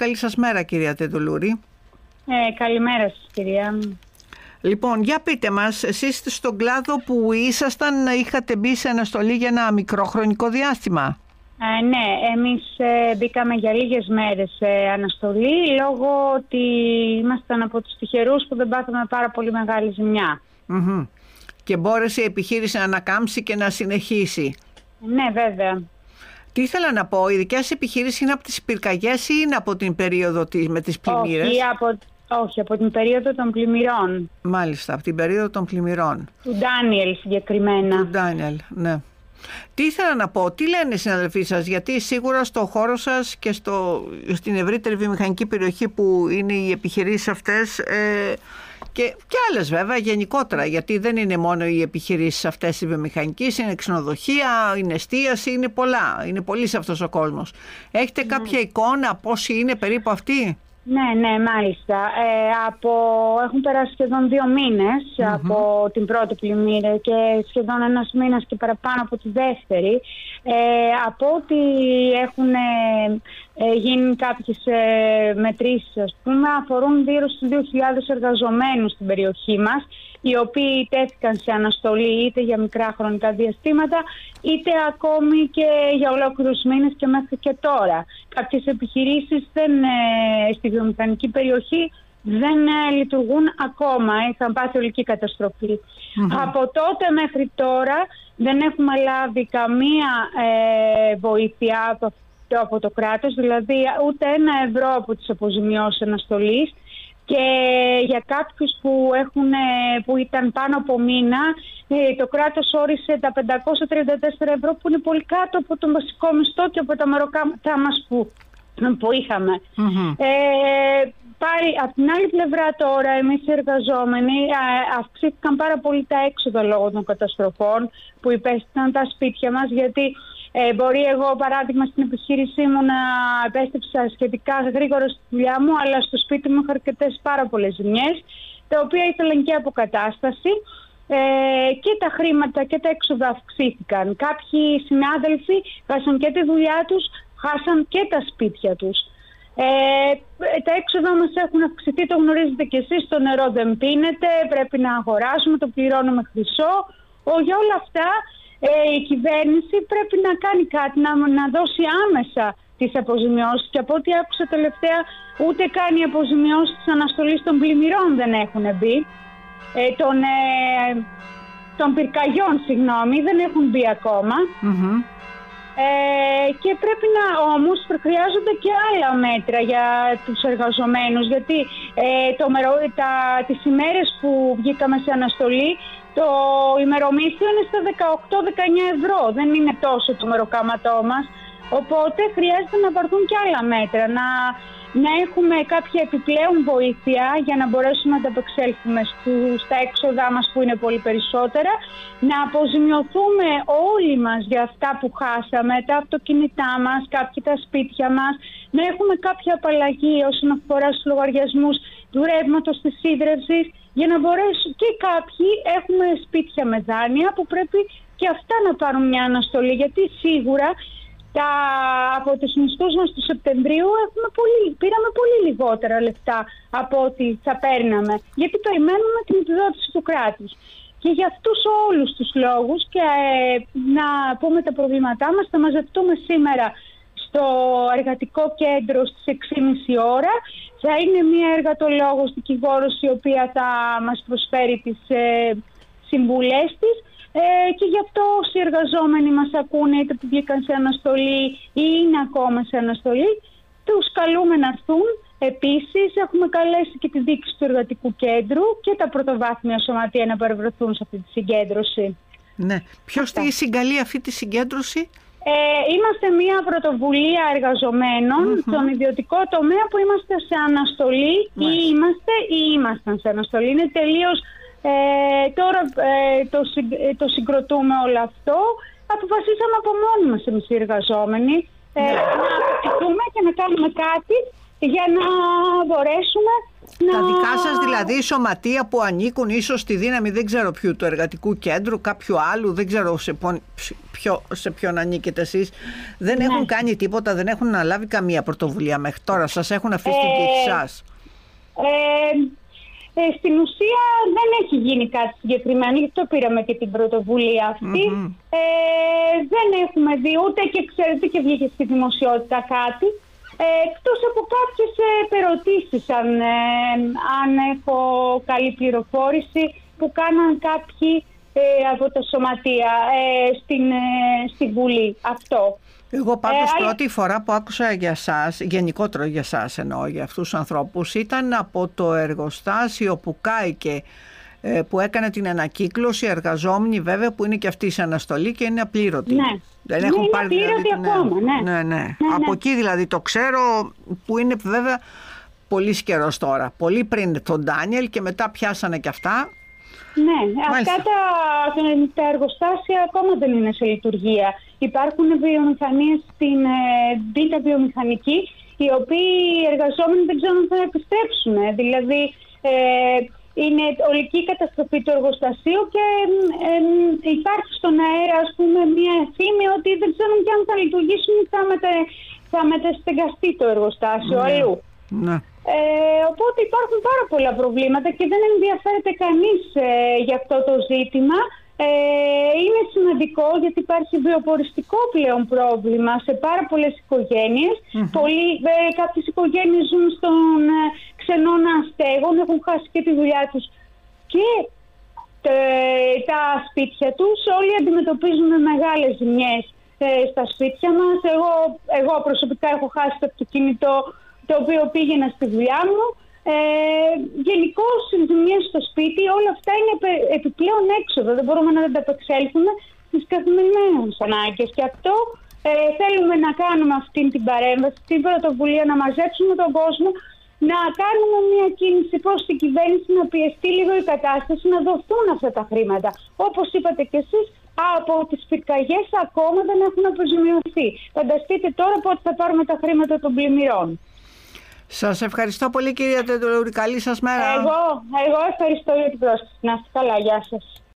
Καλή σας μέρα κυρία Τεντουλούρη. Ε, καλημέρα σας κυρία. Λοιπόν, για πείτε μας, εσείς στον κλάδο που ήσασταν είχατε μπει σε αναστολή για ένα μικρό χρονικό διάστημα; Ε, ναι, εμείς ε, μπήκαμε για λίγες μέρες σε αναστολή λόγω ότι ήμασταν από τους τυχερούς που δεν πάθαμε πάρα πολύ μεγάλη Και μπόρεσε η επιχείρηση να ανακάμψει και να συνεχίσει. Ναι, βέβαια. Τι ήθελα να πω, η δικιά σας επιχείρηση είναι από τις πυρκαγιές ή είναι από την περίοδο της, με τις πλημμύρες; Όχι από, όχι, από την περίοδο των πλημμυρών. Μάλιστα, από την περίοδο των πλημμυρών. Του Ντάνιελ συγκεκριμένα. Του Ντάνιελ, ναι. Τι ήθελα να πω, τι λένε οι συναδελφοί σας, γιατί σίγουρα στο χώρο σας και στο, στην ευρύτερη βιομηχανική περιοχή που είναι οι επιχειρήσεις αυτές ε, και, και άλλες βέβαια γενικότερα, γιατί δεν είναι μόνο οι επιχειρήσεις αυτές τη βιομηχανική, είναι ξενοδοχεία, είναι εστίαση, είναι πολλά. Είναι πολύ σε αυτός ο κόσμος. Έχετε ναι. κάποια εικόνα πόσοι είναι περίπου αυτοί. Ναι, ναι, μάλιστα. Ε, από, έχουν περάσει σχεδόν δύο από την πρώτη πλημμύρα και σχεδόν ένας μήνας και παραπάνω από τη δεύτερη. Ε, από ότι έχουν ε, ε, γίνει κάποιες ε, μετρήσεις, ας πούμε, αφορούν γύρω στους 2.000 εργαζομένους στην περιοχή μας οι οποίοι τέθηκαν σε αναστολή είτε για μικρά χρονικά διαστήματα είτε ακόμη και για ολόκληρους μήνες και μέχρι και τώρα. Κάποιες επιχειρήσεις δεν, ε, στη βιομηχανική περιοχή δεν ε, λειτουργούν ακόμα, είχαν πάθει ολική Από τότε μέχρι τώρα δεν έχουμε λάβει καμία ε, βοήθεια από, από το κράτος, δηλαδή ούτε ένα ευρώ από τις αποζημιώσεις αναστολής και για κάποιους που, έχουν, ε, που ήταν πάνω από μήνα ε, το κράτος όρισε τα 534 ευρώ που είναι πολύ κάτω από τον βασικό μισθό και από τα μεροκάματά μας που, που ειχαμε Ε, πάρει, από την άλλη πλευρά τώρα εμείς οι εργαζόμενοι αυξήθηκαν πάρα πολύ τα έξοδα λόγω των καταστροφών που υπέστησαν τα σπίτια μας γιατί ε, μπορεί εγώ, παράδειγμα, στην επιχείρησή μου να επέστρεψα σχετικά γρήγορα στη δουλειά μου, αλλά στο σπίτι μου είχα αρκετές πάρα πολλές ζημιές, τα οποία ήθελαν και αποκατάσταση. Ε, και τα χρήματα και τα έξοδα αυξήθηκαν. Κάποιοι συνάδελφοι χάσαν και τη δουλειά τους, χάσαν και τα σπίτια τους. Ε, τα έξοδα μας έχουν αυξηθεί, το γνωρίζετε και εσείς, το νερό δεν πίνεται, πρέπει να αγοράσουμε, το πληρώνουμε χρυσό. Ο, για όλα αυτά ε, η κυβέρνηση πρέπει να κάνει κάτι, να, να δώσει άμεσα τις αποζημιώσεις. Και από ό,τι άκουσα τελευταία ούτε καν οι αποζημιώσεις της αναστολής των πλημμυρών δεν έχουν μπει. Ε, των, ε, των πυρκαγιών, συγγνώμη, δεν έχουν μπει Ε, και πρέπει να όμως χρειάζονται και άλλα μέτρα για τους εργαζομένους γιατί ε, το, τα, τις ημέρες που βγήκαμε σε αναστολή το ημερομίσθιο είναι στα 18-19 ευρώ. Δεν είναι τόσο το μεροκάματό μας. Οπότε χρειάζεται να πάρθουν και άλλα μέτρα. Να, να έχουμε κάποια επιπλέον βοήθεια για να μπορέσουμε να ανταπεξέλθουμε στα έξοδά μας που είναι πολύ περισσότερα. Να αποζημιωθούμε όλοι μας για αυτά που χάσαμε, τα αυτοκίνητά μας, κάποια τα σπίτια μας. Να έχουμε κάποια απαλλαγή όσον αφορά στους λογαριασμούς του ρεύματος της ίδρυυσης για να μπορέσουν και κάποιοι έχουμε σπίτια με δάνεια που πρέπει και αυτά να πάρουν μια αναστολή γιατί σίγουρα τα, από τους μισθούς μας του Σεπτεμβρίου έχουμε πολύ, πήραμε πολύ λιγότερα λεφτά από ό,τι θα παίρναμε γιατί περιμένουμε την επιδότηση του κράτους. Και για αυτούς όλους τους λόγους και ε, να πούμε τα προβλήματά μας θα μαζευτούμε σήμερα στο εργατικό κέντρο στις 6.30 ώρα θα είναι μια εργατολόγος δικηγόρος η οποία θα μας προσφέρει τις ε, συμβουλές της ε, και γι' αυτό όσοι εργαζόμενοι μας ακούνε είτε που βγήκαν σε αναστολή ή είναι ακόμα σε αναστολή τους καλούμε να έρθουν. Επίσης έχουμε καλέσει και τη δίκηση του εργατικού κέντρου και τα πρωτοβάθμια σωματεία να παρευρεθούν σε αυτή τη συγκέντρωση. Ναι. Ποιος τη συγκαλεί αυτή τη συγκέντρωση; Ε, είμαστε μια πρωτοβουλία στον ιδιωτικό τομέα που είμαστε σε αναστολή ή είμαστε ή ήμασταν σε αναστολή. Είναι τελείως, ε, τώρα ε, το, ε, το συγκροτούμε όλο αυτό. Αποφασίσαμε από μόνοι μας εμείς οι εργαζόμενοι ε, ναι. να αποφασίσουμε και να κάνουμε κάτι για να μπορέσουμε Τα δικά σας δηλαδή σωματεία που ανήκουν ίσως στη δύναμη δεν ξέρω ποιου του εργατικού κέντρου, κάποιου άλλου, δεν ξέρω σε, ποιο, σε ποιον ανήκετε εσείς, δεν έχουν ναι. κάνει τίποτα, δεν έχουν αναλάβει καμία πρωτοβουλία μέχρι τώρα, σας έχουν αφήσει την τύχη ε, σας; Ε, ε, στην ουσία δεν έχει γίνει κάτι συγκεκριμένο, γι' αυτό πήραμε και την πρωτοβουλία Ε, δεν έχουμε δει ούτε και ξέρετε και βγήκε στη δημοσιότητα κάτι. Ε, εκτός από κάποιες ερωτήσεις αν, ε, αν έχω καλή πληροφόρηση που κάναν κάποιοι ε, από τα σωματεία ε, στην, ε, στην Βουλή. Αυτό. Εγώ πάντως ε, πρώτη φορά που άκουσα για σας, γενικότερα για σας εννοώ για αυτούς τους ανθρώπους, ήταν από το εργοστάσιο που κάηκε ε, που έκανε την ανακύκλωση εργαζόμενοι βέβαια που είναι και αυτή σε αναστολή και είναι απλήρωτοι. Ναι. Δεν έχουν ναι, πάρει δηλαδή, ακόμα, ναι. Ναι, ναι. ναι. Από εκεί δηλαδή το ξέρω που είναι βέβαια πολύ καιρός τώρα. Πολύ πριν τον Ντάνιελ και μετά πιάσανε και αυτά. Ναι, Μάλιστα. αυτά τα, τα εργοστάσια ακόμα δεν είναι σε λειτουργία. Υπάρχουν βιομηχανίες στην ε, βιομηχανική οι οποίοι οι εργαζόμενοι δεν ξέρουν αν θα επιστρέψουν. Δηλαδή ε, είναι ολική καταστροφή του εργοστασίου και ε, υπάρχει στον αέρα ας πούμε μια φήμη ότι δεν ξέρουν και αν θα λειτουργήσουν ή θα, μετε, θα μεταστεγαστεί το εργοστάσιο ναι. αλλού. Ναι. Ε, οπότε υπάρχουν πάρα πολλά προβλήματα και δεν ενδιαφέρεται κανείς ε, για αυτό το ζήτημα. Ε, είναι σημαντικό γιατί υπάρχει βιοποριστικό πλέον πρόβλημα σε πάρα πολλές οικογένειες. Mm-hmm. Πολλοί, ε, κάποιες οικογένειες ζουν στον ε, ξενώνα στέγων, έχουν χάσει και τη δουλειά τους και τα σπίτια τους. Όλοι αντιμετωπίζουν μεγάλες ζημιές στα σπίτια μας. Εγώ, εγώ προσωπικά έχω χάσει το αυτοκίνητο το οποίο πήγαινα στη δουλειά μου. Ε, Γενικώ ζημιές στο σπίτι, όλα αυτά είναι επιπλέον έξοδο. Δεν μπορούμε να ανταπεξέλθουμε στις καθημερινές ανάγκες. Και αυτό ε, θέλουμε να κάνουμε αυτή την παρέμβαση, την πρωτοβουλία, να μαζέψουμε τον κόσμο, να κάνουμε μια κίνηση προς την κυβέρνηση να πιεστεί λίγο η κατάσταση, να δοθούν αυτά τα χρήματα. Όπως είπατε κι εσείς, από τις πυρκαγιές ακόμα δεν έχουν αποζημιωθεί. Φανταστείτε τώρα πότε θα πάρουμε τα χρήματα των πλημμυρών. Σας ευχαριστώ πολύ κυρία Τεντολούρη. Καλή σας μέρα. Εγώ, εγώ ευχαριστώ για την πρόσκληση. Να είστε καλά. Γεια σας.